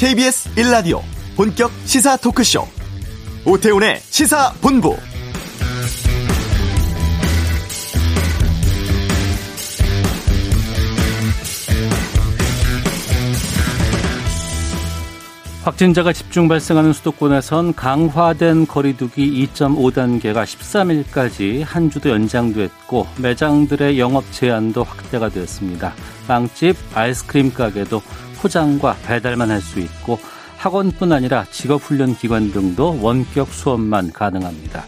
KBS 1라디오 본격 시사 토크쇼 오태훈의 시사본부 확진자가 집중 발생하는 수도권에선 강화된 거리두기 2.5단계가 13일까지 한 주도 연장됐고 매장들의 영업 제한도 확대가 되었습니다. 빵집, 아이스크림 가게도 포장과 배달만 할 수 있고 학원뿐 아니라 직업훈련 기관 등도 원격 수업만 가능합니다.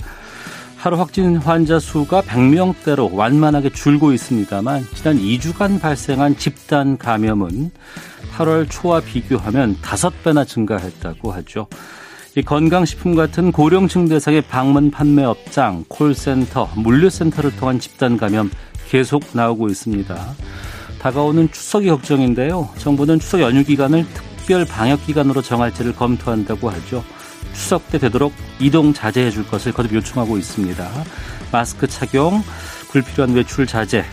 하루 확진 환자 수가 100명대로 완만하게 줄고 있습니다만 지난 2주간 발생한 집단 감염은 8월 초와 비교하면 5배나 증가했다고 하죠. 이 건강식품 같은 고령층 대상의 방문 판매 업장, 콜센터, 물류센터를 통한 집단 감염 계속 나오고 있습니다. 다가오는 추석이 걱정인데요. 정부는 추석 연휴 기간을 특별 방역 기간으로 정할지를 검토한다고 하죠. 추석 때 되도록 이동 자제해 줄 것을 거듭 요청하고 있습니다. 마스크 착용, 불필요한 외출 자제,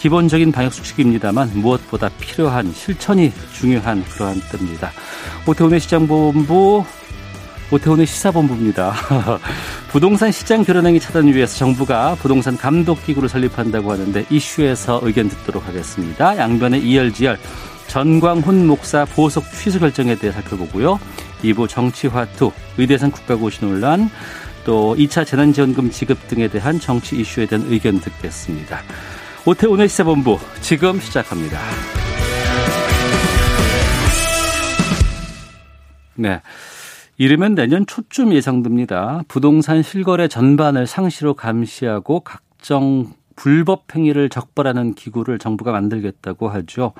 기본적인 방역 수칙입니다만 무엇보다 필요한 실천이 중요한 그러한 때입니다. 오태훈의 시장본부 오태훈의 시사본부입니다. 부동산 시장 교란행위 차단 위해서 정부가 부동산 감독기구를 설립한다고 하는데 이슈에서 의견 듣도록 하겠습니다. 양변의 이열지열 전광훈 목사 보석 취소 결정에 대해 살펴보고요. 2부 정치화투, 의대생 국가고시 논란, 또 2차 재난지원금 지급 등에 대한 정치 이슈에 대한 의견 듣겠습니다. 오태훈의 시사본부 지금 시작합니다. 네. 이르면 내년 초쯤 예상됩니다. 부동산 실거래 전반을 상시로 감시하고 각종 불법 행위를 적발하는 기구를 정부가 만들겠다고 하죠.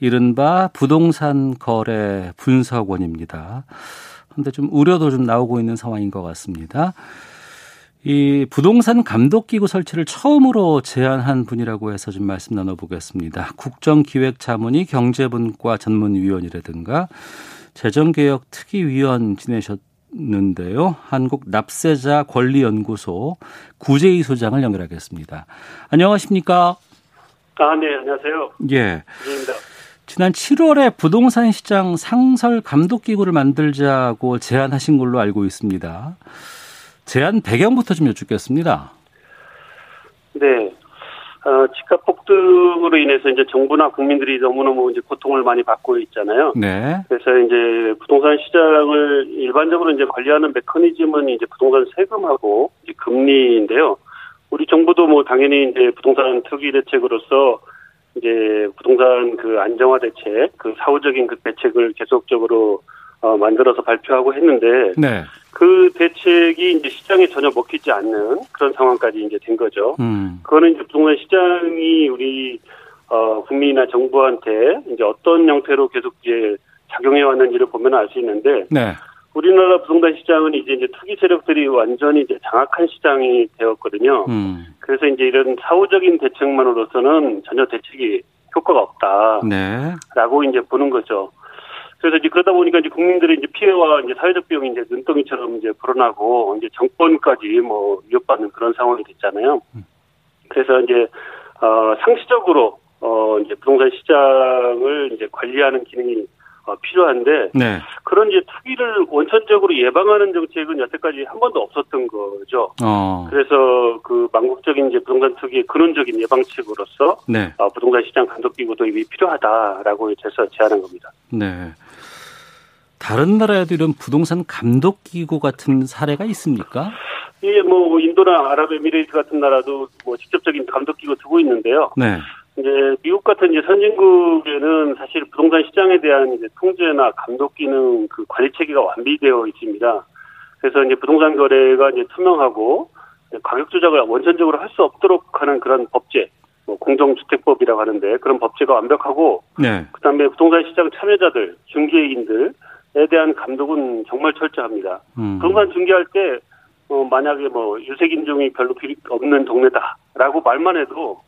이른바 부동산 거래 분석원입니다. 그런데 좀 우려도 좀 나오고 있는 상황인 것 같습니다. 이 부동산 감독기구 설치를 처음으로 제안한 분이라고 해서 좀 말씀 나눠보겠습니다. 국정기획자문위 경제분과 전문위원이라든가 재정개혁 특위위원 지내셨는데요. 한국 납세자 권리연구소 구재희 소장을 연결하겠습니다. 안녕하십니까? 아, 네, 안녕하세요. 예. 입니다 지난 7월에 부동산 시장 상설 감독 기구를 만들자고 제안하신 걸로 알고 있습니다. 제안 배경부터 좀 여쭙겠습니다. 네. 어, 집값 폭등으로 인해서 이제 정부나 국민들이 너무너무 이제 고통을 많이 받고 있잖아요. 네. 그래서 이제 부동산 시장을 일반적으로 이제 관리하는 메커니즘은 이제 부동산 세금하고 이제 금리인데요. 우리 정부도 뭐 당연히 이제 부동산 특위 대책으로서 이제 부동산 그 안정화 대책, 그 사후적인 그 대책을 계속적으로 어, 만들어서 발표하고 했는데 네. 그 대책이 이제 시장에 전혀 먹히지 않는 그런 상황까지 이제 된 거죠. 음. 그거는 이제 부동산 시장이 우리 어 국민이나 정부한테 이제 어떤 형태로 계속 이제 작용해 왔는지를 보면 알 수 있는데 네. 우리나라 부동산 시장은 이제 이제 투기 세력들이 완전히 이제 장악한 시장이 되었거든요. 음. 그래서 이제 이런 사후적인 대책만으로서는 전혀 대책이 효과가 없다 라고 네. 이제 보는 거죠. 그래서 이제 그러다 보니까 이제 국민들의 이제 피해와 이제 사회적 비용이 이제 눈덩이처럼 이제 불어나고 이제 정권까지 뭐 위협받는 그런 상황이 됐잖아요. 그래서 이제 어 상시적으로 어 이제 부동산 시장을 이제 관리하는 기능이 어, 필요한데 네. 그런 이제 투기를 원천적으로 예방하는 정책은 여태까지 한 번도 없었던 거죠. 어. 그래서 그 망국적인 이제 부동산 투기의 근원적인 예방책으로서 네. 어, 부동산 시장 감독 기구 도입이 필요하다라고 해서 제안한 겁니다. 네. 다른 나라에도 이런 부동산 감독 기구 같은 사례가 있습니까? 예, 뭐 인도나 아랍에미레이트 같은 나라도 뭐 직접적인 감독 기구 두고 있는데요. 네. 이제 미국 같은 이제 선진국에는 사실 부동산 시장에 대한 이제 통제나 감독 기능 그 관리 체계가 완비되어 있습니다. 그래서 이제 부동산 거래가 이제 투명하고 가격 조작을 원천적으로 할 수 없도록 하는 그런 법제, 뭐 공정주택법이라고 하는데 그런 법제가 완벽하고 네. 그다음에 부동산 시장 참여자들, 중개인들 에 대한 감독은 정말 철저합니다. 음. 부동산 중개할 때 어, 만약에 뭐 유색 인종이 별로 필요 없는 동네다라고 말만 해도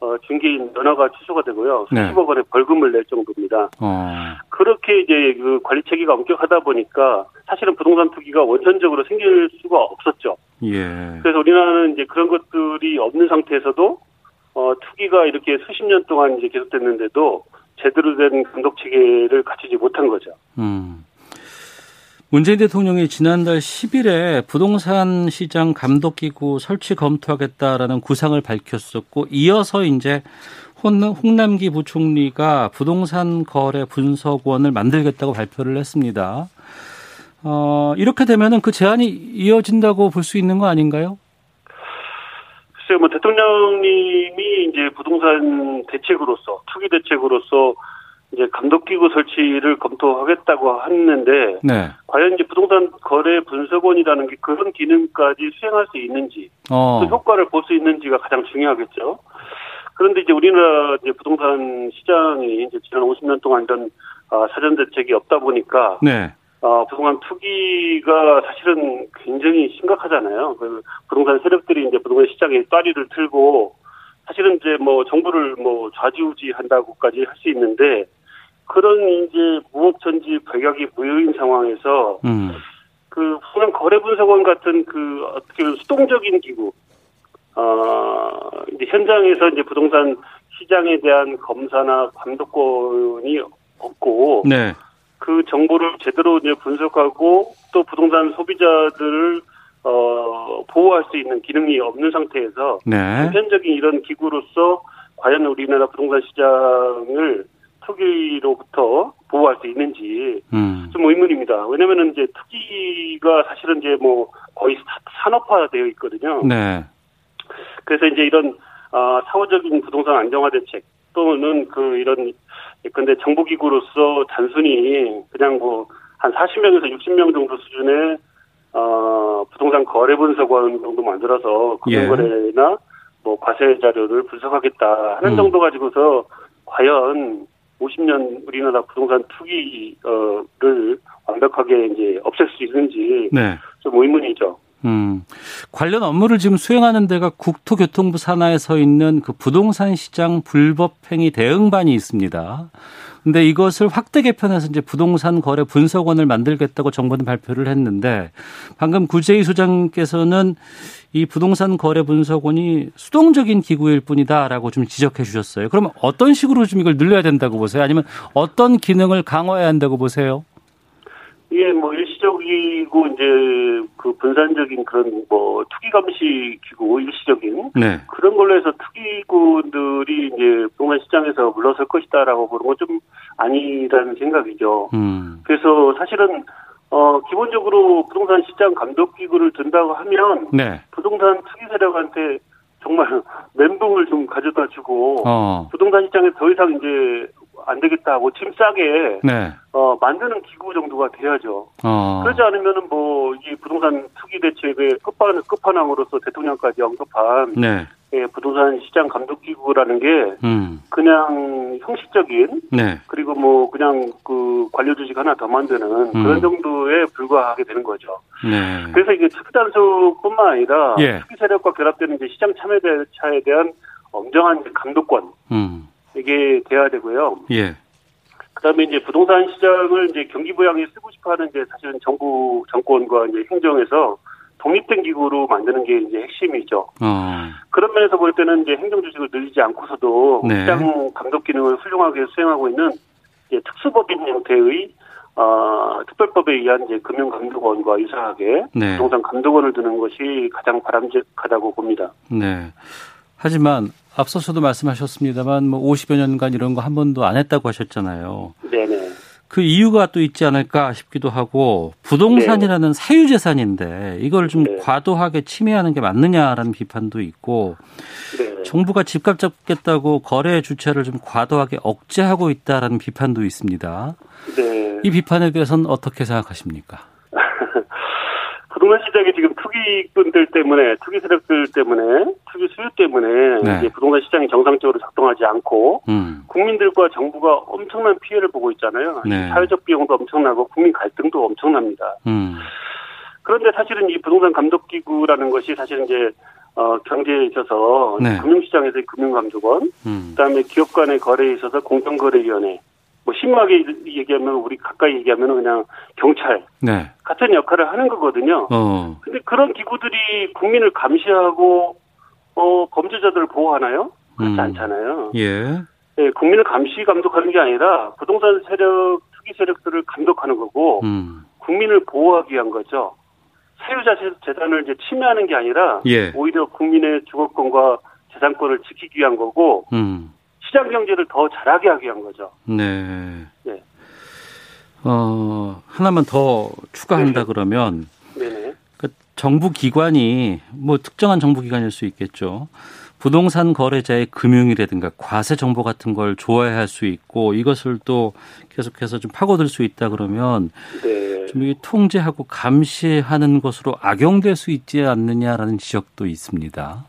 어, 중개인 면허가 취소가 되고요. 네. 수십억 원의 벌금을 낼 정도입니다. 어. 그렇게 이제 그 관리 체계가 엄격하다 보니까 사실은 부동산 투기가 원천적으로 생길 수가 없었죠. 예. 그래서 우리나라는 이제 그런 것들이 없는 상태에서도 어, 투기가 이렇게 수십 년 동안 이제 계속됐는데도 제대로 된 감독 체계를 갖추지 못한 거죠. 음. 문재인 대통령이 지난달 10일에 부동산 시장 감독기구 설치 검토하겠다라는 구상을 밝혔었고 이어서 이제 홍남기 부총리가 부동산 거래 분석원을 만들겠다고 발표를 했습니다. 어, 이렇게 되면은 그 제안이 이어진다고 볼 수 있는 거 아닌가요? 글쎄요, 뭐 대통령님이 이제 부동산 대책으로서 투기 대책으로서 이제 감독기구 설치를 검토하겠다고 했는데 네. 과연 이제 부동산 거래 분석원이라는 게 그런 기능까지 수행할 수 있는지 어. 그 효과를 볼 수 있는지가 가장 중요하겠죠. 그런데 이제 우리나라 이제 부동산 시장이 이제 지난 50년 동안 이런 어, 사전 대책이 없다 보니까 네. 어, 부동산 투기가 사실은 굉장히 심각하잖아요. 그 부동산 세력들이 이제 부동산 시장에 따리를 틀고 사실은 이제 뭐 정부를 뭐 좌지우지한다고까지 할 수 있는데 그런 이제 무업천지 배격이 무효인 상황에서 음. 그 부동산 거래 분석원 같은 그 어떻게 보면 수동적인 기구 어 이제 현장에서 이제 부동산 시장에 대한 검사나 감독권이 없고 네. 그 정보를 제대로 이제 분석하고 또 부동산 소비자들을 어, 보호할 수 있는 기능이 없는 상태에서 네. 보편적인 이런 기구로서 과연 우리나라 부동산 시장을 투기로부터 보호할 수 있는지 음. 좀 의문입니다. 왜냐면은 이제 투기가 사실은 이제 뭐 거의 산업화되어 있거든요. 네. 그래서 이제 이런 어, 사후적인 부동산 안정화 대책 또는 그 이런 근데 정보기구로서 단순히 그냥 뭐 한 40명에서 60명 정도 수준의 어 부동산 거래 분석원 정도 만들어서 금융거래나 예. 뭐 과세 자료를 분석하겠다 하는 음. 정도 가지고서 과연 50년 우리나라 부동산 투기를 완벽하게 이제 없앨 수 있는지 네. 좀 의문이죠. 음, 관련 업무를 지금 수행하는 데가 국토교통부 산하에 서 있는 그 부동산 시장 불법 행위 대응반이 있습니다. 근데 이것을 확대 개편해서 이제 부동산 거래 분석원을 만들겠다고 정부는 발표를 했는데 방금 구재희 소장께서는 이 부동산 거래 분석원이 수동적인 기구일 뿐이다라고 좀 지적해 주셨어요. 그러면 어떤 식으로 좀 이걸 늘려야 된다고 보세요? 아니면 어떤 기능을 강화해야 한다고 보세요? 이게 뭐 일시적이고 이제 그 분산적인 그런 뭐 투기 감시 기구 일시적인 네. 그런 걸로 해서 투기꾼들이 이제 부동산 시장에서 물러설 것이다라고 보는 건 좀 아니라는 생각이죠. 음. 그래서 사실은 어 기본적으로 부동산 시장 감독 기구를 든다고 하면 네. 부동산 투기 세력한테 정말 멘붕을 좀 가져다 주고 어. 부동산 시장에 더 이상 이제 안 되겠다고 짐 싸게 네. 어, 만드는 기구 정도가 돼야죠. 어. 그러지 않으면은 뭐 이 부동산 투기 대책의 끝판 끝판왕으로서 대통령까지 언급한 네. 예, 부동산 시장 감독 기구라는 게 음. 그냥 형식적인 네. 그리고 뭐 그냥 그 관료 조직 하나 더 만드는 음. 그런 정도에 불과하게 되는 거죠. 네. 그래서 이게 투기 단속뿐만 아니라 예. 투기 세력과 결합되는 이제 시장 참여자에 대한 엄정한 감독권 음. 이게 돼야 되고요. 예. 그다음에 이제 부동산 시장을 이제 경기 부양에 쓰고 싶어하는 이제 사실은 정부 정권과 이제 행정에서 독립된 기구로 만드는 게 이제 핵심이죠. 어. 그런 면에서 볼 때는 이제 행정 조직을 늘리지 않고서도 네. 시장 감독 기능을 훌륭하게 수행하고 있는 이제 특수법인 형태의 어, 특별법에 의한 이제 금융감독원과 유사하게 네. 부동산 감독원을 두는 것이 가장 바람직하다고 봅니다. 네. 하지만 앞서서도 말씀하셨습니다만 뭐 50여 년간 이런 거 한 번도 안 했다고 하셨잖아요. 네네. 그 이유가 또 있지 않을까 싶기도 하고 부동산이라는 네. 사유 재산인데 이걸 좀 네. 과도하게 침해하는 게 맞느냐라는 비판도 있고 네. 정부가 집값 잡겠다고 거래 주체를 좀 과도하게 억제하고 있다라는 비판도 있습니다. 네. 이 비판에 대해서는 어떻게 생각하십니까? 부동산 시장이 지금 투기꾼들 때문에 투기 세력들 때문에 투기 수요 때문에 네. 이제 부동산 시장이 정상적으로 작동하지 않고 음. 국민들과 정부가 엄청난 피해를 보고 있잖아요. 네. 사회적 비용도 엄청나고 국민 갈등도 엄청납니다. 음. 그런데 사실은 이 부동산 감독 기구라는 것이 사실은 이제 어, 경제에 있어서 네. 금융시장에서의 금융감독원, 음. 그다음에 기업 간의 거래에 있어서 공정거래위원회, 뭐 심하게 얘기하면 우리 가까이 얘기하면 그냥 경찰 네. 같은 역할을 하는 거거든요. 어. 근데 그런 기구들이 국민을 감시하고 어 범죄자들을 보호하나요? 그렇지 음. 않잖아요. 예. 네, 국민을 감시 감독하는 게 아니라 부동산 세력 투기 세력들을 감독하는 거고 음. 국민을 보호하기 위한 거죠. 사유자 재산을 이제 침해하는 게 아니라 예. 오히려 국민의 주거권과 재산권을 지키기 위한 거고 음. 시장 경제를 더 잘하게 하기 위한 거죠. 네. 네. 어, 하나만 더 추가한다 네. 그러면 네네. 그 정부 기관이 뭐 특정한 정부 기관일 수 있겠죠. 부동산 거래자의 금융이라든가 과세 정보 같은 걸 좋아할 수 있고 이것을 또 계속해서 좀 파고들 수 있다 그러면 네. 좀 이게 통제하고 감시하는 것으로 악용될 수 있지 않느냐라는 지적도 있습니다.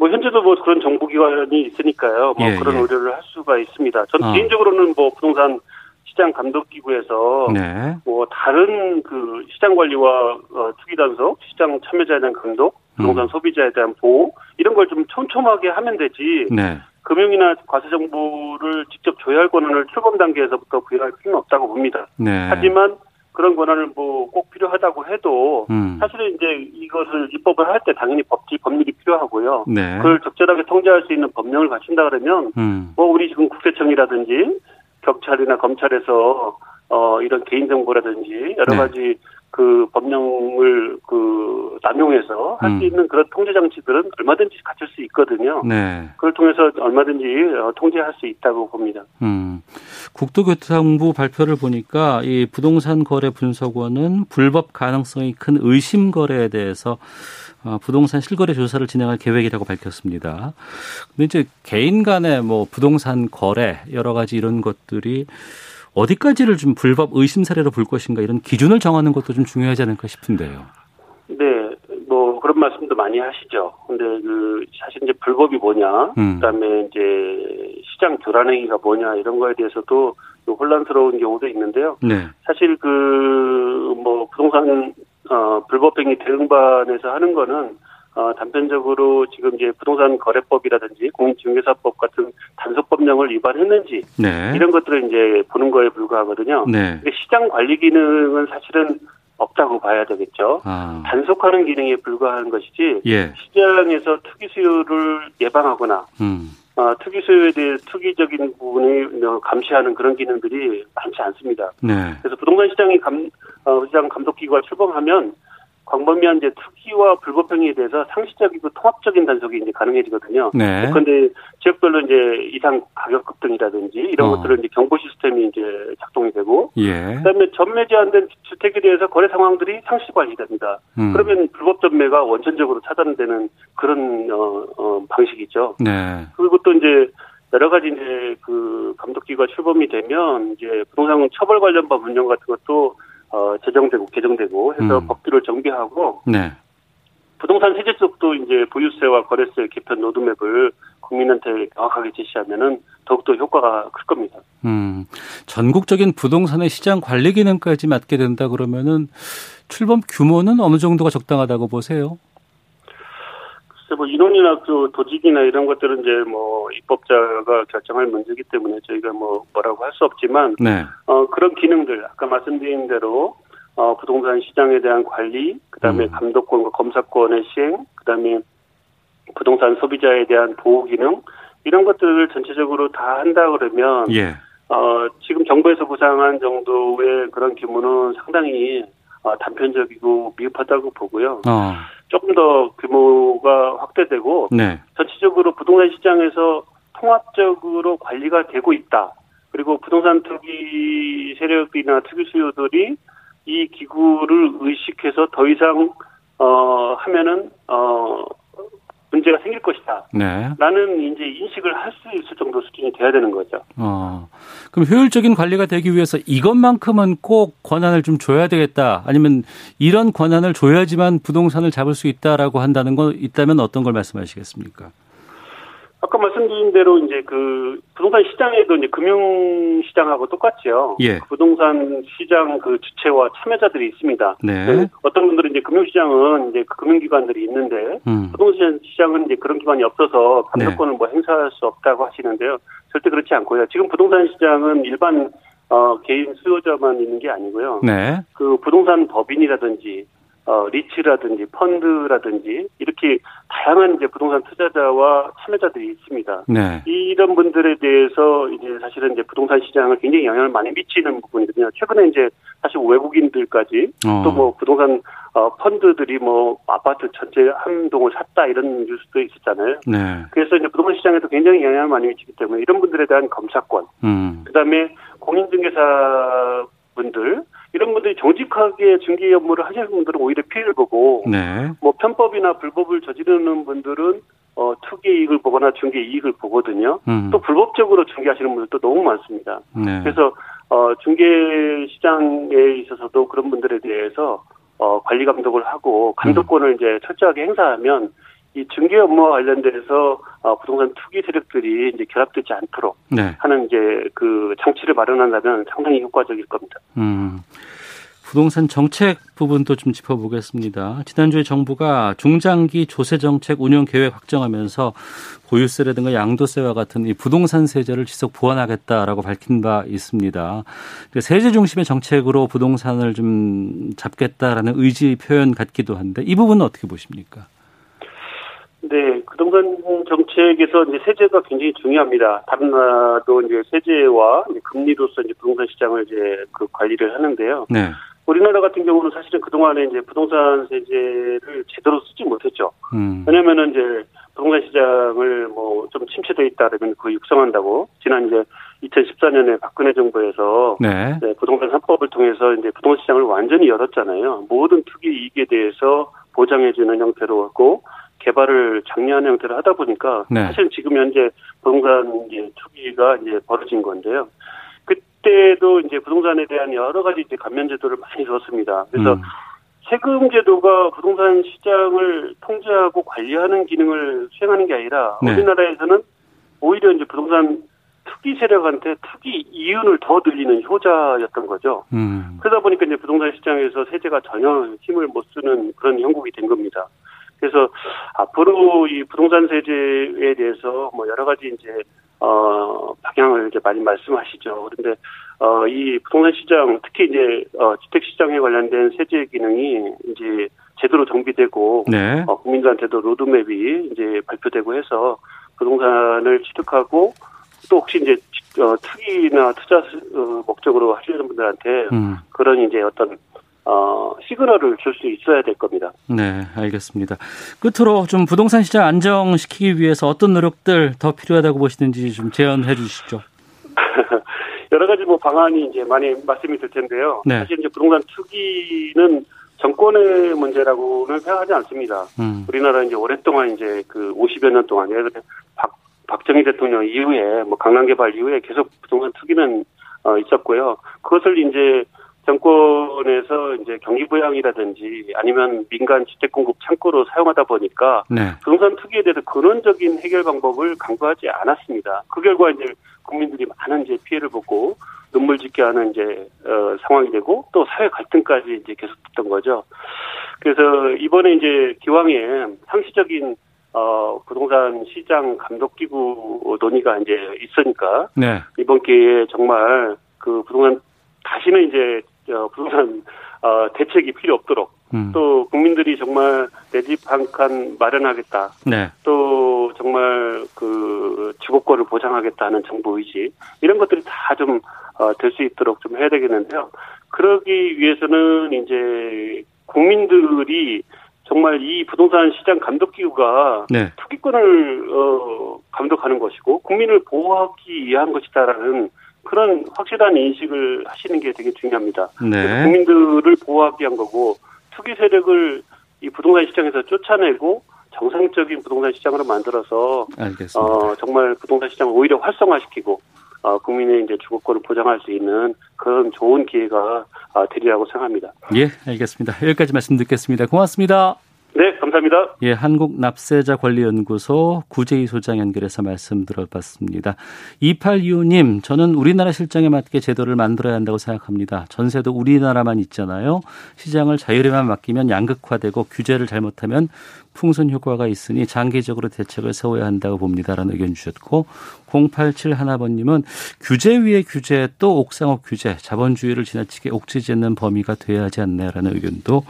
네. 뭐 현재도 뭐 그런 정보기관이 있으니까요. 뭐 예, 그런 예. 의뢰를 할 수가 있습니다. 저는 어. 개인적으로는 뭐 부동산 시장 감독 기구에서 네. 뭐 다른 그 시장 관리와 어, 투기 단속, 시장 참여자에 대한 감독, 부동산 음. 소비자에 대한 보호 이런 걸 좀 촘촘하게 하면 되지. 네. 금융이나 과세 정보를 직접 조회할 권한을 출범 단계에서부터 부여할 필요는 없다고 봅니다. 네. 하지만 그런 권한을 뭐 꼭 필요하다고 해도 음. 사실은 이제 이것을 입법을 할 때 당연히 법지 법률이 필요하고요. 네. 그걸 적절하게 통제할 수 있는 법령을 갖춘다 그러면 음. 뭐 우리 지금 국세청이라든지 경찰이나 검찰에서 어 이런 개인 정보라든지 여러 네. 가지 그 법령을 그 남용해서 할수 음. 있는 그런 통제 장치들은 얼마든지 갖출 수 있거든요. 네. 그걸 통해서 얼마든지 어, 통제할 수 있다고 봅니다. 음. 국토교통부 발표를 보니까 이 부동산 거래 분석원은 불법 가능성이 큰 의심 거래에 대해서 어, 부동산 실거래 조사를 진행할 계획이라고 밝혔습니다. 근데 이제 개인 간의 뭐 부동산 거래 여러 가지 이런 것들이 어디까지를 좀 불법 의심 사례로 볼 것인가 이런 기준을 정하는 것도 좀 중요하지 않을까 싶은데요. 네, 뭐 그런 말씀도 많이 하시죠. 근데 그 사실 이제 불법이 뭐냐, 음. 그다음에 이제 시장 교란 행위가 뭐냐 이런 거에 대해서도 좀 혼란스러운 경우도 있는데요. 네. 사실 그 뭐 부동산 어 불법 행위 대응반에서 하는 거는 어 단편적으로 지금 이제 부동산 거래법이라든지 공인중개사법 같은 단속 법령을 위반했는지 네. 이런 것들을 이제 보는 거에 불과하거든요. 네. 시장 관리 기능은 사실은 없다고 봐야 되겠죠. 아. 단속하는 기능에 불과한 것이지 예. 시장에서 투기 수요를 예방하거나 음. 어, 투기 수요에 대해 투기적인 부분을 어, 감시하는 그런 기능들이 많지 않습니다. 네. 그래서 부동산 시장이 감, 어, 시장 감독기구가 출범하면 광범위한 이제 투기와 불법 행위에 대해서 상시적이고 통합적인 단속이 이제 가능해지거든요. 네. 그런데 지역별로 이제 이상 가격 급등이라든지 이런 어. 것들은 이제 경보 시스템이 이제 작동이 되고 예. 그다음에 전매 제한된 주택에 대해서 거래 상황들이 상시 관리됩니다. 음. 그러면 불법 전매가 원천적으로 차단되는 그런 어, 어, 방식이죠. 네. 그리고 또 이제 여러 가지 이제 그 감독기가 출범이 되면 이제 부동산 처벌 관련 법 운영 같은 것도 어 제정되고 개정되고 해서 음. 법규를 정비하고 네. 부동산 세제 쪽도 이제 보유세와 거래세 개편 로드맵을 국민한테 명확하게 제시하면은 더욱더 효과가 클 겁니다. 음, 전국적인 부동산의 시장 관리 기능까지 맡게 된다 그러면은 출범 규모는 어느 정도가 적당하다고 보세요? 뭐 인원이나 그 도직이나 이런 것들은 이제 뭐 입법자가 결정할 문제이기 때문에 저희가 뭐 뭐라고 할 수 없지만 네. 어 그런 기능들 아까 말씀드린 대로 어 부동산 시장에 대한 관리 그다음에 음. 감독권과 검사권의 시행 그다음에 부동산 소비자에 대한 보호 기능 이런 것들을 전체적으로 다 한다 그러면 예. 어 지금 정부에서 구상한 정도의 그런 규모는 상당히 어, 단편적이고 미흡하다고 보고요. 어. 조금 더 규모가 확대되고 네. 전체적으로 부동산 시장에서 통합적으로 관리가 되고 있다. 그리고 부동산 투기 세력이나 투기 수요들이 이 기구를 의식해서 더 이상 어 하면은 어 문제가 생길 것이다. 네. 라는 이제 인식을 할 수 있을 정도 수준이 돼야 되는 거죠. 어. 그럼 효율적인 관리가 되기 위해서 이것만큼은 꼭 권한을 좀 줘야 되겠다. 아니면 이런 권한을 줘야지만 부동산을 잡을 수 있다라고 한다는 거 있다면 어떤 걸 말씀하시겠습니까? 아까 말씀드린 대로 이제 그 부동산 시장에도 이제 금융 시장하고 똑같죠. 예. 부동산 시장 그 주체와 참여자들이 있습니다. 네. 그 어떤 분들은 이제 금융 시장은 이제 그 금융기관들이 있는데 음. 부동산 시장은 이제 그런 기관이 없어서 감독권을 뭐 행사할 수 없다고 하시는데요. 절대 그렇지 않고요. 지금 부동산 시장은 일반 어 개인 수요자만 있는 게 아니고요. 네. 그 부동산 법인이라든지 어 리츠라든지 펀드라든지 이렇게 다양한 이제 부동산 투자자와 참여자들이 있습니다. 네. 이런 분들에 대해서 이제 사실은 이제 부동산 시장을 굉장히 영향을 많이 미치는 부분이거든요. 최근에 이제 사실 외국인들까지 어. 또뭐 부동산 어, 펀드들이 뭐 아파트 전체 한 동을 샀다 이런 뉴스도 있었잖아요. 네. 그래서 이제 부동산 시장에도 굉장히 영향을 많이 미치기 때문에 이런 분들에 대한 검사권, 음. 그다음에 공인중개사 분들 이런 분들이 정직하게 중개 업무를 하시는 분들은 오히려 피해를 보고 네. 뭐 편법이나 불법을 저지르는 분들은 어 투기 이익을 보거나 중개 이익을 보거든요. 음. 또 불법적으로 중개하시는 분들도 너무 많습니다. 네. 그래서 어 중개 시장에 있어서도 그런 분들에 대해서 어 관리 감독을 하고 감독권을 이제 철저하게 행사하면 이 중개 업무와 관련돼서 어 부동산 투기 세력들이 이제 결합되지 않도록 네. 하는 이제 그 장치를 마련한다면 상당히 효과적일 겁니다. 음. 부동산 정책 부분도 좀 짚어보겠습니다. 지난주에 정부가 중장기 조세 정책 운영 계획 확정하면서 보유세라든가 양도세와 같은 이 부동산 세제를 지속 보완하겠다라고 밝힌 바 있습니다. 세제 중심의 정책으로 부동산을 좀 잡겠다라는 의지 표현 같기도 한데 이 부분은 어떻게 보십니까? 네, 부동산 정책에서 이제 세제가 굉장히 중요합니다. 다른 나라도 이제 세제와 이제 금리로서 이제 부동산 시장을 이제 그 관리를 하는데요. 네. 우리나라 같은 경우는 사실은 그동안에 이제 부동산 세제를 제대로 쓰지 못했죠. 음. 왜냐면은 이제 부동산 시장을 뭐 좀 침체돼 있다 그러면 그거 육성한다고 지난 이제 2014년에 박근혜 정부에서 네. 네, 부동산 3법을 통해서 이제 부동산 시장을 완전히 열었잖아요. 모든 투기 이익에 대해서 보장해주는 형태로 하고 개발을 장려하는 형태로 하다 보니까 네. 사실 지금 현재 부동산 이제 투기가 이제 벌어진 건데요. 그때도 이제 부동산에 대한 여러 가지 이제 감면 제도를 많이 줬습니다. 그래서 음. 세금 제도가 부동산 시장을 통제하고 관리하는 기능을 수행하는 게 아니라 네. 우리나라에서는 오히려 이제 부동산 투기 세력한테 투기 이윤을 더 늘리는 효자였던 거죠. 음. 그러다 보니까 이제 부동산 시장에서 세제가 전혀 힘을 못 쓰는 그런 형국이 된 겁니다. 그래서 앞으로 이 부동산 세제에 대해서 뭐 여러 가지 이제 어 방향을 이제 많이 말씀하시죠. 그런데 어 이 부동산 시장 특히 이제 어 주택 시장에 관련된 세제 기능이 이제 제대로 정비되고 네. 어, 국민들한테도 로드맵이 이제 발표되고 해서 부동산을 취득하고 또 혹시 이제 어, 투기나 투자 어, 목적으로 하시는 분들한테 음. 그런 이제 어떤 어, 시그널을 줄 수 있어야 될 겁니다. 네, 알겠습니다. 끝으로 좀 부동산 시장 안정시키기 위해서 어떤 노력들 더 필요하다고 보시는지 좀 제언해 주시죠. 여러 가지 뭐 방안이 이제 많이 말씀이 될 텐데요. 네. 사실 이제 부동산 투기는 정권의 문제라고는 생각하지 않습니다. 음. 우리나라 이제 오랫동안 이제 그 50여 년 동안 예를 들어 박, 박정희 대통령 이후에 뭐 강남 개발 이후에 계속 부동산 투기는 어, 있었고요. 그것을 이제 정권에서 이제 경기 부양이라든지 아니면 민간 주택 공급 창고로 사용하다 보니까 네. 부동산 투기에 대해서 근원적인 해결 방법을 강구하지 않았습니다. 그 결과 이제 국민들이 많은 이제 피해를 보고 눈물 짓게 하는 이제 어, 상황이 되고 또 사회 갈등까지 이제 계속됐던 거죠. 그래서 이번에 이제 기왕에 상시적인 어, 부동산 시장 감독 기구 논의가 이제 있으니까 네. 이번 기회에 정말 그 부동산 다시는 이제 어, 부동산 어, 대책이 필요 없도록 음. 또 국민들이 정말 내 집 한 칸 마련하겠다. 네. 또 정말 그 주거권을 보장하겠다는 정부 의지 이런 것들이 다 좀 될수 있도록 좀 해야 되겠는데요. 그러기 위해서는 이제 국민들이 정말 이 부동산 시장 감독 기구가 네. 투기권을 어, 감독하는 것이고 국민을 보호하기 위한 것이다라는 그런 확실한 인식을 하시는 게 되게 중요합니다. 네. 국민들을 보호하기 위한 거고 투기 세력을 이 부동산 시장에서 쫓아내고 정상적인 부동산 시장으로 만들어서 알겠습니다. 어 정말 부동산 시장을 오히려 활성화시키고 어 국민의 이제 주거권을 보장할 수 있는 그런 좋은 기회가 아, 되리라고 생각합니다. 예, 알겠습니다. 여기까지 말씀 듣겠습니다. 고맙습니다. 네, 감사합니다. 예, 한국납세자관리연구소 구재희 소장 연결해서 말씀 들어봤습니다. 2825님, 저는 우리나라 실정에 맞게 제도를 만들어야 한다고 생각합니다. 전세도 우리나라만 있잖아요. 시장을 자유로만 맡기면 양극화되고 규제를 잘못하면 풍선 효과가 있으니 장기적으로 대책을 세워야 한다고 봅니다라는 의견 주셨고 087 하나번님은 규제 위에 규제 또 옥상옥 규제 자본주의를 지나치게 옥죄짓는 범위가 돼야 하지 않나요라는 의견도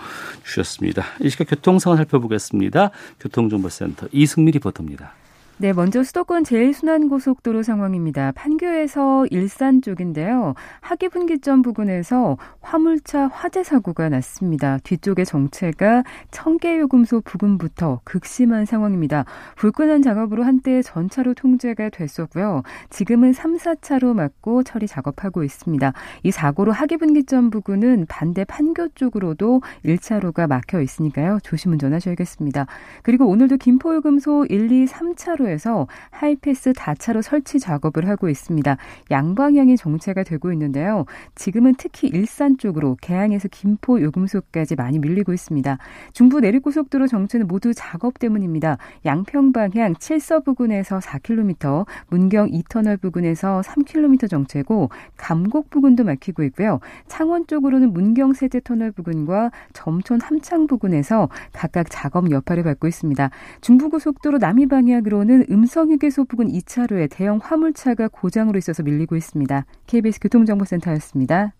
주셨습니다. 이 시각 교통 상황 살펴보겠습니다. 교통정보센터 이승미 리포터입니다. 네, 먼저 수도권 제일순환고속도로 상황입니다. 판교에서 일산 쪽인데요. 하기분기점 부근에서 화물차 화재 사고가 났습니다. 뒤쪽의 정체가 청계요금소 부근부터 극심한 상황입니다. 불끈한 작업으로 한때 전차로 통제가 됐었고요. 지금은 3, 4차로 막고 처리 작업하고 있습니다. 이 사고로 하기분기점 부근은 반대 판교 쪽으로도 1차로가 막혀 있으니까요. 조심 운전하셔야겠습니다. 그리고 오늘도 김포요금소 1, 2, 3차로 에 도로에서 하이패스 다차로 설치 작업을 하고 있습니다. 양방향이 정체가 되고 있는데요. 지금은 특히 일산 쪽으로 개항에서 김포 요금소까지 많이 밀리고 있습니다. 중부 내륙고속도로 정체는 모두 작업 때문입니다. 양평 방향 7서 부근에서 4km, 문경 2터널 부근에서 3km 정체고 감곡 부근도 막히고 있고요. 창원 쪽으로는 문경 세제 터널 부근과 점촌 함창 부근에서 각각 작업 여파를 받고 있습니다. 중부고속도로 남이 방향으로는 오늘은 음성휴게소 부근 2차로에 대형 화물차가 고장으로 있어서 밀리고 있습니다. KBS 교통정보센터였습니다.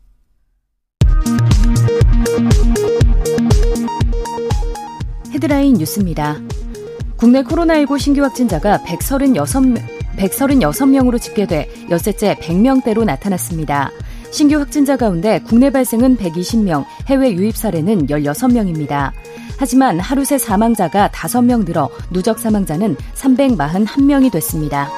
헤드라인 뉴스입니다. 국내 코로나19 신규 확진자가 136, 136명으로 집계돼 엿새째 100명대로 나타났습니다. 신규 확진자 가운데 국내 발생은 120명, 해외 유입 사례는 16명입니다. 하지만 하루 새 사망자가 5명 늘어 누적 사망자는 341명이 됐습니다.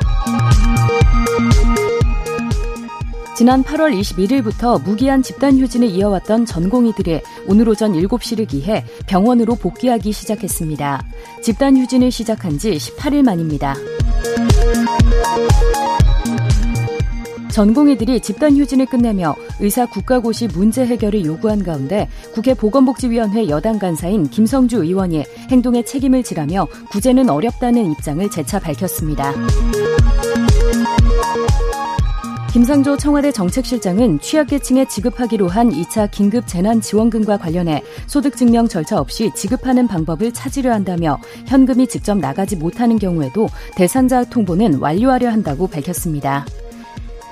지난 8월 21일부터 무기한 집단 휴진을 이어왔던 전공의들이 오늘 오전 7시를 기해 병원으로 복귀하기 시작했습니다. 집단 휴진을 시작한 지 18일 만입니다. 전공의들이 집단 휴진을 끝내며 의사 국가고시 문제 해결을 요구한 가운데 국회 보건복지위원회 여당 간사인 김성주 의원이 행동에 책임을 지라며 구제는 어렵다는 입장을 재차 밝혔습니다. 김상조 청와대 정책실장은 취약계층에 지급하기로 한 2차 긴급 재난지원금과 관련해 소득증명 절차 없이 지급하는 방법을 찾으려 한다며 현금이 직접 나가지 못하는 경우에도 대상자 통보는 완료하려 한다고 밝혔습니다.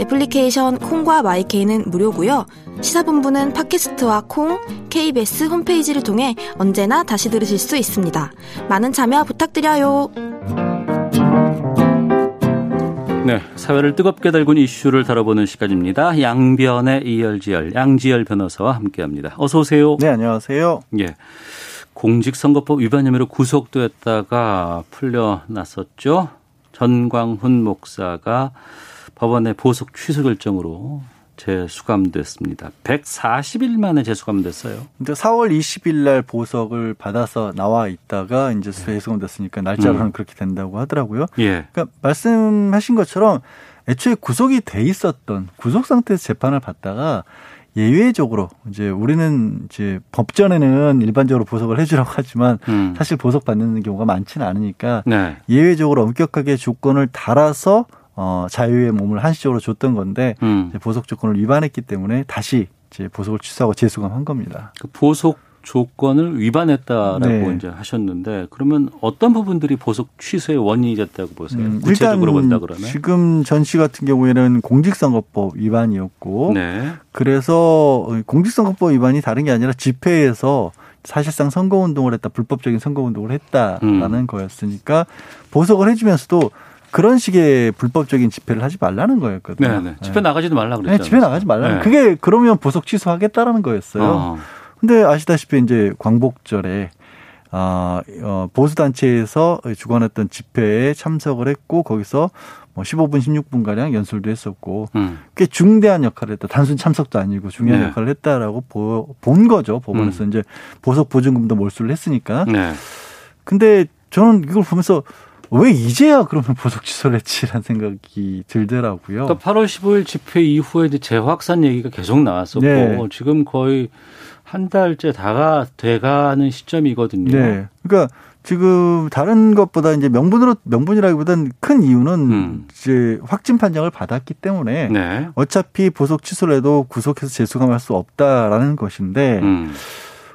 애플리케이션 콩과 마이케이는 무료고요. 시사본부는 팟캐스트와 콩, KBS 홈페이지를 통해 언제나 다시 들으실 수 있습니다. 많은 참여 부탁드려요. 네, 사회를 뜨겁게 달군 이슈를 다뤄보는 시간입니다. 양변의 이열지열, 양지열 변호사와 함께합니다. 어서 오세요. 네, 안녕하세요. 예. 공직선거법 위반 혐의로 구속됐다가 풀려났었죠. 전광훈 목사가 법원의 보석 취소 결정으로 재수감됐습니다. 140일 만에 재수감됐어요. 근데 4월 20일 날 보석을 받아서 나와 있다가 이제 재수감됐으니까 날짜로는 음. 그렇게 된다고 하더라고요. 예. 그러니까 말씀하신 것처럼 애초에 구속이 돼 있었던 구속 상태에서 재판을 받다가 예외적으로 이제 우리는 이제 법전에는 일반적으로 보석을 해주라고 하지만 음. 사실 보석 받는 경우가 많지는 않으니까 네. 예외적으로 엄격하게 조건을 달아서 어, 자유의 몸을 한시적으로 줬던 건데 음. 보석 조건을 위반했기 때문에 다시 이제 보석을 취소하고 재수감한 겁니다. 그 보석 조건을 위반했다라고 네. 이제 하셨는데 그러면 어떤 부분들이 보석 취소의 원인이 됐다고 보세요? 음, 구체적으로 본다 그러면 지금 전 씨 같은 경우에는 공직선거법 위반이었고 네. 그래서 공직선거법 위반이 다른 게 아니라 집회에서 사실상 선거운동을 했다 불법적인 선거운동을 했다라는 음. 거였으니까 보석을 해주면서도 그런 식의 불법적인 집회를 하지 말라는 거였거든요. 네, 네. 집회 나가지도 말라 그랬죠. 네, 집회 나가지 말라는. 네. 그게 그러면 보석 취소하겠다라는 거였어요. 어. 근데 아시다시피 이제 광복절에 아, 어, 보수단체에서 주관했던 집회에 참석을 했고 거기서 뭐 15분, 16분 가량 연설도 했었고 음. 꽤 중대한 역할을 했다. 단순 참석도 아니고 중요한 네. 역할을 했다라고 보, 본 거죠. 법원에서 음. 이제 보석 보증금도 몰수를 했으니까. 네. 근데 저는 이걸 보면서 왜 이제야 그러면 보석 취소를 했지라는 생각이 들더라고요. 그러니까 8월 15일 집회 이후에 재확산 얘기가 계속 나왔었고 네. 지금 거의 한 달째 다가 돼가는 시점이거든요. 네. 그러니까 지금 다른 것보다 이제 명분으로 명분이라기보다는 큰 이유는 음. 이제 확진 판정을 받았기 때문에 네. 어차피 보석 취소를 해도 구속해서 재수감할 수 없다라는 것인데 음.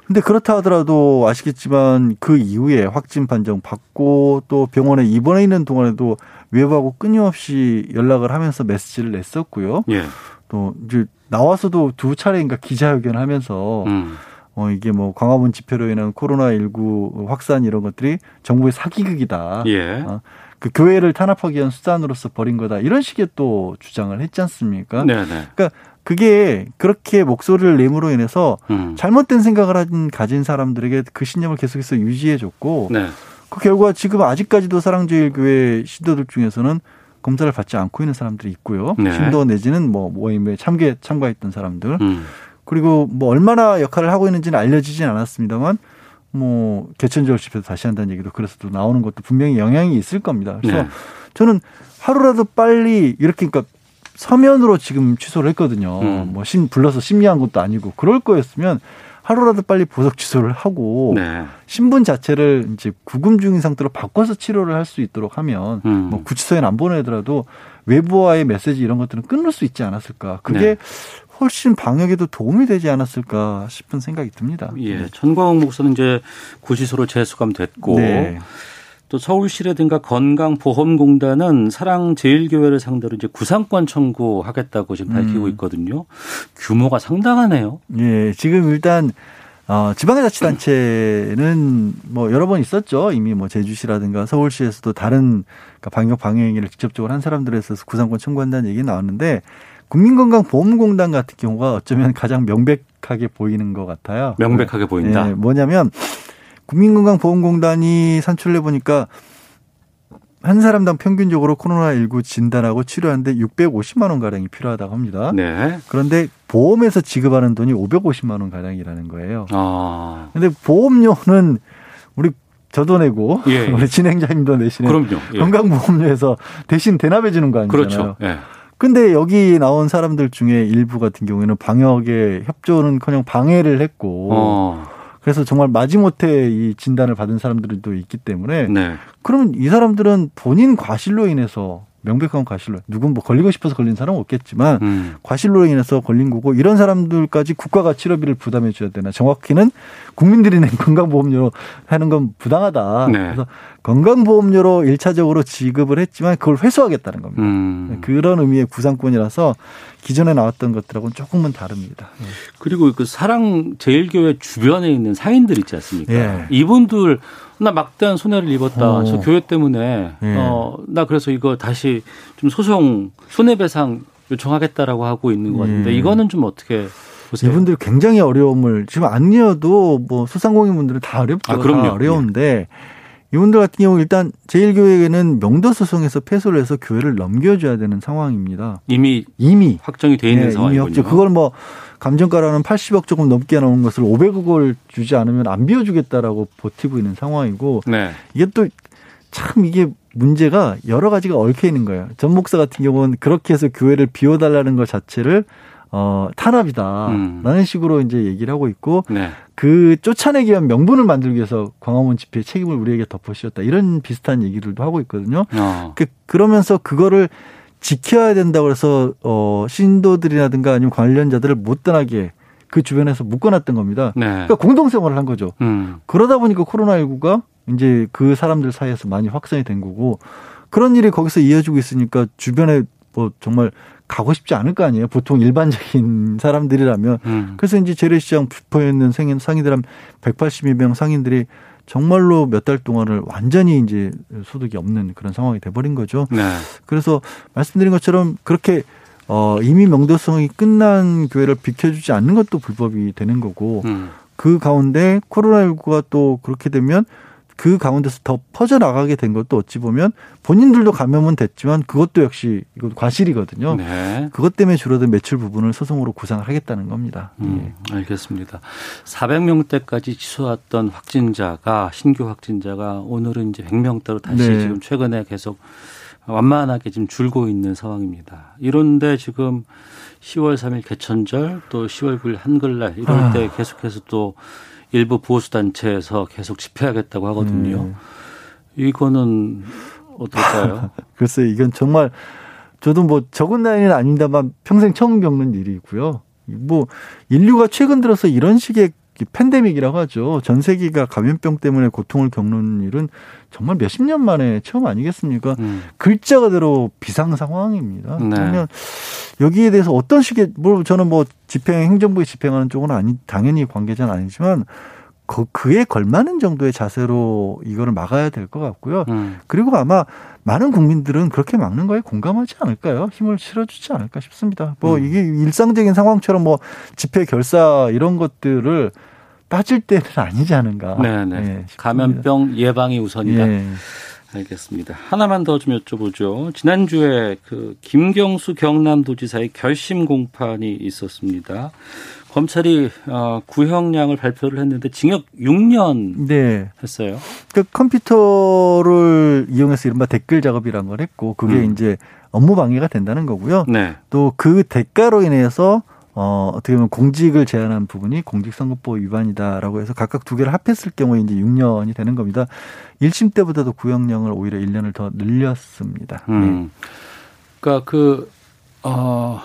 근데 그렇다 하더라도 아시겠지만 그 이후에 확진 판정 받고 또 병원에 입원해 있는 동안에도 외부하고 끊임없이 연락을 하면서 메시지를 냈었고요. 예. 또 이제 나와서도 두 차례인가 기자회견을 하면서 음. 어 이게 뭐 광화문 집회로 인한 코로나 19 확산 이런 것들이 정부의 사기극이다. 예. 어, 그 교회를 탄압하기 위한 수단으로서 벌인 거다. 이런 식의 또 주장을 했지 않습니까? 네네. 그러니까 그게 그렇게 목소리를 내므로 인해서 음. 잘못된 생각을 한 가진 사람들에게 그 신념을 계속해서 유지해줬고 네. 그 결과 지금 아직까지도 사랑제일교회 신도들 중에서는 검사를 받지 않고 있는 사람들이 있고요. 네. 신도 내지는 뭐 모임에 참계 참가했던 사람들 음. 그리고 뭐 얼마나 역할을 하고 있는지는 알려지진 않았습니다만 뭐 개천절 집회도 다시 한다는 얘기도 그래서도 나오는 것도 분명히 영향이 있을 겁니다. 그래서 네. 저는 하루라도 빨리 이렇게 그러니까 서면으로 지금 취소를 했거든요. 음. 뭐 심 불러서 심리한 것도 아니고 그럴 거였으면 하루라도 빨리 보석 취소를 하고 네. 신분 자체를 이제 구금 중인 상태로 바꿔서 치료를 할 수 있도록 하면 음. 뭐 구치소에 안 보내더라도 외부와의 메시지 이런 것들은 끊을 수 있지 않았을까. 그게 네. 훨씬 방역에도 도움이 되지 않았을까 싶은 생각이 듭니다. 예. 전광훈 목사는 이제 구치소로 재수감됐고 네. 또 서울시라든가 건강보험공단은 사랑제일교회를 상대로 이제 구상권 청구하겠다고 지금 밝히고 음. 있거든요. 규모가 상당하네요. 예, 지금 일단 어, 지방자치단체는 뭐 여러 번 있었죠. 이미 뭐 제주시라든가 서울시에서도 다른 그러니까 방역 방역행위를 직접적으로 한 사람들에 있어서 구상권 청구한다는 얘기 나왔는데 국민건강보험공단 같은 경우가 어쩌면 가장 명백하게 보이는 것 같아요. 명백하게 보인다. 예, 뭐냐면 국민건강보험공단이 산출해 보니까 한 사람당 평균적으로 코로나19 진단하고 치료하는데 650만 원 가량이 필요하다고 합니다. 네. 그런데 보험에서 지급하는 돈이 550만 원 가량이라는 거예요. 아. 근데 보험료는 우리 저도 내고 예, 예. 우리 진행자님도 내시는 그럼요. 예. 건강보험료에서 대신 대납해 주는 거 아니잖아요. 그렇죠. 예. 근데 여기 나온 사람들 중에 일부 같은 경우에는 방역에 협조는커녕 방해를 했고 어. 그래서 정말 마지못해 이 진단을 받은 사람들도 있기 때문에 네. 그러면 이 사람들은 본인 과실로 인해서 명백한 과실로 누군 뭐 걸리고 싶어서 걸린 사람은 없겠지만 음. 과실로 인해서 걸린 거고 이런 사람들까지 국가가 치료비를 부담해 줘야 되나 정확히는 국민들이 낸 건강보험료로 하는 건 부당하다. 네. 그래서 건강보험료로 일차적으로 지급을 했지만 그걸 회수하겠다는 겁니다. 음. 그런 의미의 구상권이라서 기존에 나왔던 것들하고는 조금은 다릅니다. 네. 그리고 그 사랑 제일교회 주변에 있는 상인들 있지 않습니까? 예. 이분들 나 막대한 손해를 입었다. 어. 저 교회 때문에 예. 어나 그래서 이거 다시 좀 소송 손해배상 요청하겠다라고 하고 있는 것 같은데 예. 이거는 좀 어떻게 보세요? 이분들 굉장히 어려움을 지금 아니어도 뭐 소상공인분들은 다 어렵죠. 아, 그럼요. 다 어려운데 예. 이분들 같은 경우 일단 제일교회에는 명도 소송에서 패소를 해서 교회를 넘겨줘야 되는 상황입니다. 이미 이미 확정이 돼 있는 네, 상황이군요. 이미 확정. 그걸 뭐 감정가라는 80억 조금 넘게 나온 것을 500억을 주지 않으면 안 비워주겠다라고 버티고 있는 상황이고 네. 이게 또 참 이게 문제가 여러 가지가 얽혀 있는 거예요. 전 목사 같은 경우는 그렇게 해서 교회를 비워달라는 것 자체를 어, 탄압이다라는 음. 식으로 이제 얘기를 하고 있고 네. 그 쫓아내기 위한 명분을 만들기 위해서 광화문 집회 책임을 우리에게 덮어씌웠다 이런 비슷한 얘기들도 하고 있거든요. 어. 그, 그러면서 그거를 지켜야 된다고 해서 어 신도들이라든가 아니면 관련자들을 못 떠나게 그 주변에서 묶어놨던 겁니다. 네. 그러니까 공동생활을 한 거죠. 음. 그러다 보니까 코로나19가 이제 그 사람들 사이에서 많이 확산이 된 거고 그런 일이 거기서 이어지고 있으니까 주변에 뭐 정말 가고 싶지 않을 거 아니에요. 보통 일반적인 사람들이라면. 음. 그래서 이제 재래시장 뷰포에 있는 상인, 상인들 한 182명 상인들이 정말로 몇 달 동안을 완전히 이제 소득이 없는 그런 상황이 돼버린 거죠. 네. 그래서 말씀드린 것처럼 그렇게 어, 이미 명도성이 끝난 교회를 비켜주지 않는 것도 불법이 되는 거고 음. 그 가운데 코로나19가 또 그렇게 되면 그 가운데서 더 퍼져나가게 된 것도 어찌 보면 본인들도 감염은 됐지만 그것도 역시 이건 과실이거든요. 네. 그것 때문에 줄어든 매출 부분을 소송으로 구상을 하겠다는 겁니다. 음, 예. 알겠습니다. 400명대까지 치솟았던 확진자가 신규 확진자가 오늘은 이제 100명대로 다시 네. 지금 최근에 계속 완만하게 지금 줄고 있는 상황입니다. 이런데 지금 10월 3일 개천절 또 10월 9일 한글날 이럴 아. 때 계속해서 또 일부 보수 단체에서 계속 집회하겠다고 하거든요. 음. 이거는 어떨까요? 글쎄 이건 정말 저도 뭐 적은 나이는 아닙니다만 평생 처음 겪는 일이고요. 뭐 인류가 최근 들어서 이런 식의 팬데믹이라고 하죠. 전 세계가 감염병 때문에 고통을 겪는 일은 정말 몇십 년 만에 처음 아니겠습니까? 음. 글자 그대로 비상 상황입니다. 네. 그러면 여기에 대해서 어떤 식의 뭐 저는 뭐 집행 행정부에 집행하는 쪽은 아니 당연히 관계자는 아니지만 그, 그에 걸맞는 정도의 자세로 이거를 막아야 될 것 같고요. 음. 그리고 아마 많은 국민들은 그렇게 막는 거에 공감하지 않을까요? 힘을 실어주지 않을까 싶습니다. 뭐 음. 이게 일상적인 상황처럼 뭐 집회 결사 이런 것들을 따질 때는 아니지 않은가. 네네. 네, 감염병 예방이 우선이다. 네. 알겠습니다. 하나만 더 좀 여쭤보죠. 지난주에 그 김경수 경남도지사의 결심 공판이 있었습니다. 검찰이 어, 구형량을 발표를 했는데 징역 6년 네. 했어요. 그 컴퓨터를 이용해서 이른바 댓글 작업이란 걸 했고 그게 음. 이제 업무 방해가 된다는 거고요. 네. 또그 대가로 인해서 어, 어떻게 보면 공직을 제한한 부분이 공직선거법 위반이다라고 해서 각각 두 개를 합했을 경우에 이제 6년이 되는 겁니다. 1심 때보다도 구형량을 오히려 1년을 더 늘렸습니다. 음. 네. 그러니까 그, 어,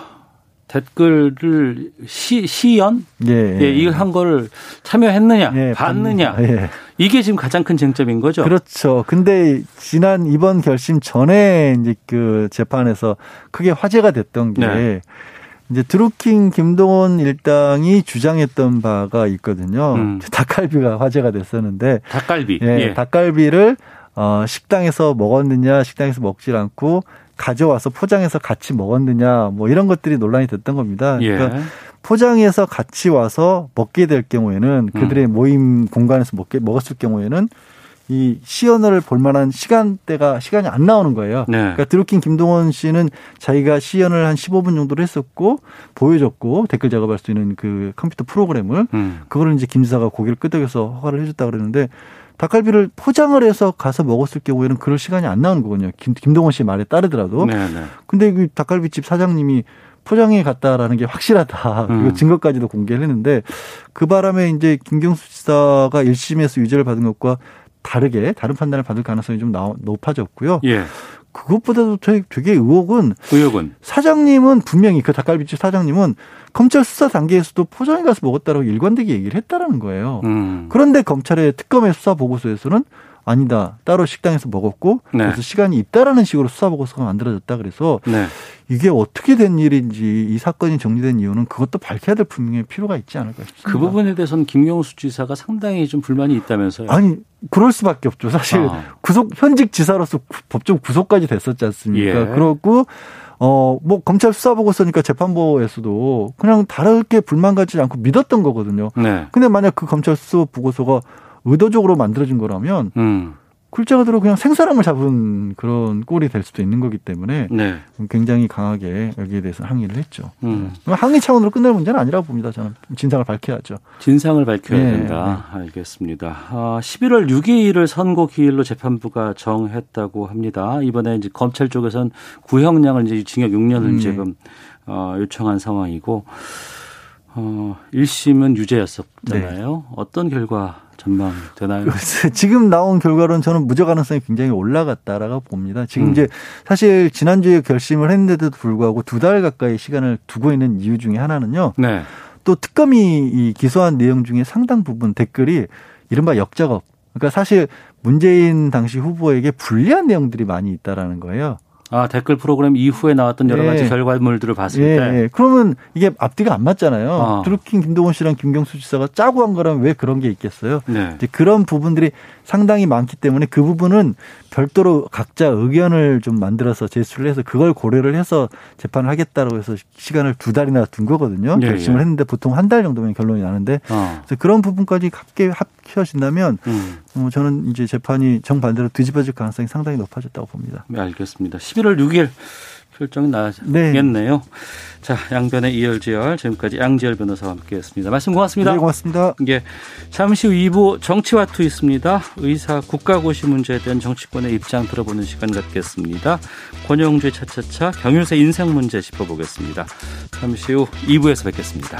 댓글을 시, 시연? 예. 예 이거 한 거를 참여했느냐, 예, 봤느냐. 예. 이게 지금 가장 큰 쟁점인 거죠. 그렇죠. 근데 지난 이번 결심 전에 이제 그 재판에서 크게 화제가 됐던 게 네. 이제 드루킹 김동원 일당이 주장했던 바가 있거든요. 음. 닭갈비가 화제가 됐었는데 닭갈비. 예, 예. 닭갈비를 어 식당에서 먹었느냐, 식당에서 먹질 않고 가져와서 포장해서 같이 먹었느냐, 뭐 이런 것들이 논란이 됐던 겁니다. 예. 그러니까 포장해서 같이 와서 먹게 될 경우에는 그들의 음. 모임 공간에서 먹게 먹었을 경우에는 이 시연을 볼 만한 시간대가 시간이 안 나오는 거예요. 네. 그러니까 드루킹 김동원 씨는 자기가 시연을 한 15분 정도를 했었고 보여줬고 댓글 작업할 수 있는 그 컴퓨터 프로그램을 음. 그거를 이제 김 지사가 고개를 끄덕여서 허가를 해줬다 그랬는데 닭갈비를 포장을 해서 가서 먹었을 경우에는 그럴 시간이 안 나오는 거거든요. 김, 김동원 씨 말에 따르더라도. 네, 네. 근데 그 닭갈비집 사장님이 포장해 갔다라는 게 확실하다. 그리고 음. 증거까지도 공개를 했는데 그 바람에 이제 김경수 지사가 1심에서 유죄를 받은 것과 다르게 다른 판단을 받을 가능성이 좀 높아졌고요. 예. 그것보다도 되게, 되게 의혹은 의혹은 사장님은 분명히 그 닭갈비집 사장님은 검찰 수사 단계에서도 포장해 가서 먹었다라고 일관되게 얘기를 했다라는 거예요. 음. 그런데 검찰의 특검의 수사 보고서에서는 아니다. 따로 식당에서 먹었고 네. 그래서 시간이 있다라는 식으로 수사 보고서가 만들어졌다 그래서 네. 이게 어떻게 된 일인지 이 사건이 정리된 이유는 그것도 밝혀야 될 분명히 필요가 있지 않을까 싶습니다. 그 부분에 대해서는 김경수 지사가 상당히 좀 불만이 있다면서요? 아니 그럴 수밖에 없죠. 사실 아. 구속 현직 지사로서 법정 구속까지 됐었지 않습니까? 예. 그렇고 어, 뭐, 검찰 수사 보고서니까 재판부에서도 그냥 다르게 불만 가지 않고 믿었던 거거든요. 네. 근데 만약 그 검찰 수사 보고서가 의도적으로 만들어진 거라면 음. 글자 그대로 그냥 생사람을 잡은 그런 꼴이 될 수도 있는 거기 때문에 네. 굉장히 강하게 여기에 대해서 항의를 했죠. 음. 항의 차원으로 끝낼 문제는 아니라고 봅니다. 저는 진상을 밝혀야죠. 진상을 밝혀야 네. 된다. 네. 알겠습니다. 아, 11월 6일을 선고 기일로 재판부가 정했다고 합니다. 이번에 이제 검찰 쪽에서는 구형량을 이제 징역 6년을 음, 네. 지금 어, 요청한 상황이고 어, 1심은 유죄였었잖아요. 네. 어떤 결과 전망되나요? 지금 나온 결과로는 저는 무죄 가능성이 굉장히 올라갔다라고 봅니다. 지금 음. 이제 사실 지난주에 결심을 했는데도 불구하고 두 달 가까이 시간을 두고 있는 이유 중에 하나는요. 네. 또 특검이 이 기소한 내용 중에 상당 부분 댓글이 이른바 역작업. 그러니까 사실 문재인 당시 후보에게 불리한 내용들이 많이 있다라는 거예요. 아, 댓글 프로그램 이후에 나왔던 여러 가지 예. 결과물들을 봤을 예. 때. 예. 그러면 이게 앞뒤가 안 맞잖아요. 어. 드루킹 김동원 씨랑 김경수 지사가 짜고 한 거라면 왜 그런 게 있겠어요? 네. 이제 그런 부분들이 상당히 많기 때문에 그 부분은 별도로 각자 의견을 좀 만들어서 제출을 해서 그걸 고려를 해서 재판을 하겠다고 해서 시간을 두 달이나 둔 거거든요. 예, 결심을 예. 했는데 보통 한 달 정도면 결론이 나는데 어. 그래서 그런 부분까지 함께 합쳐진다면 음. 어, 저는 이제 재판이 정반대로 뒤집어질 가능성이 상당히 높아졌다고 봅니다. 네, 알겠습니다. 11월 6일 결정이 나겠네요. 네. 자, 양변의 이열지열 지금까지 양지열 변호사와 함께했습니다. 말씀 고맙습니다. 네, 고맙습니다. 예, 잠시 후 2부 정치와 투 있습니다. 의사 국가고시 문제에 대한 정치권의 입장 들어보는 시간 갖겠습니다. 권용주의 차차차 경유세 인상 문제 짚어보겠습니다. 잠시 후 2부에서 뵙겠습니다.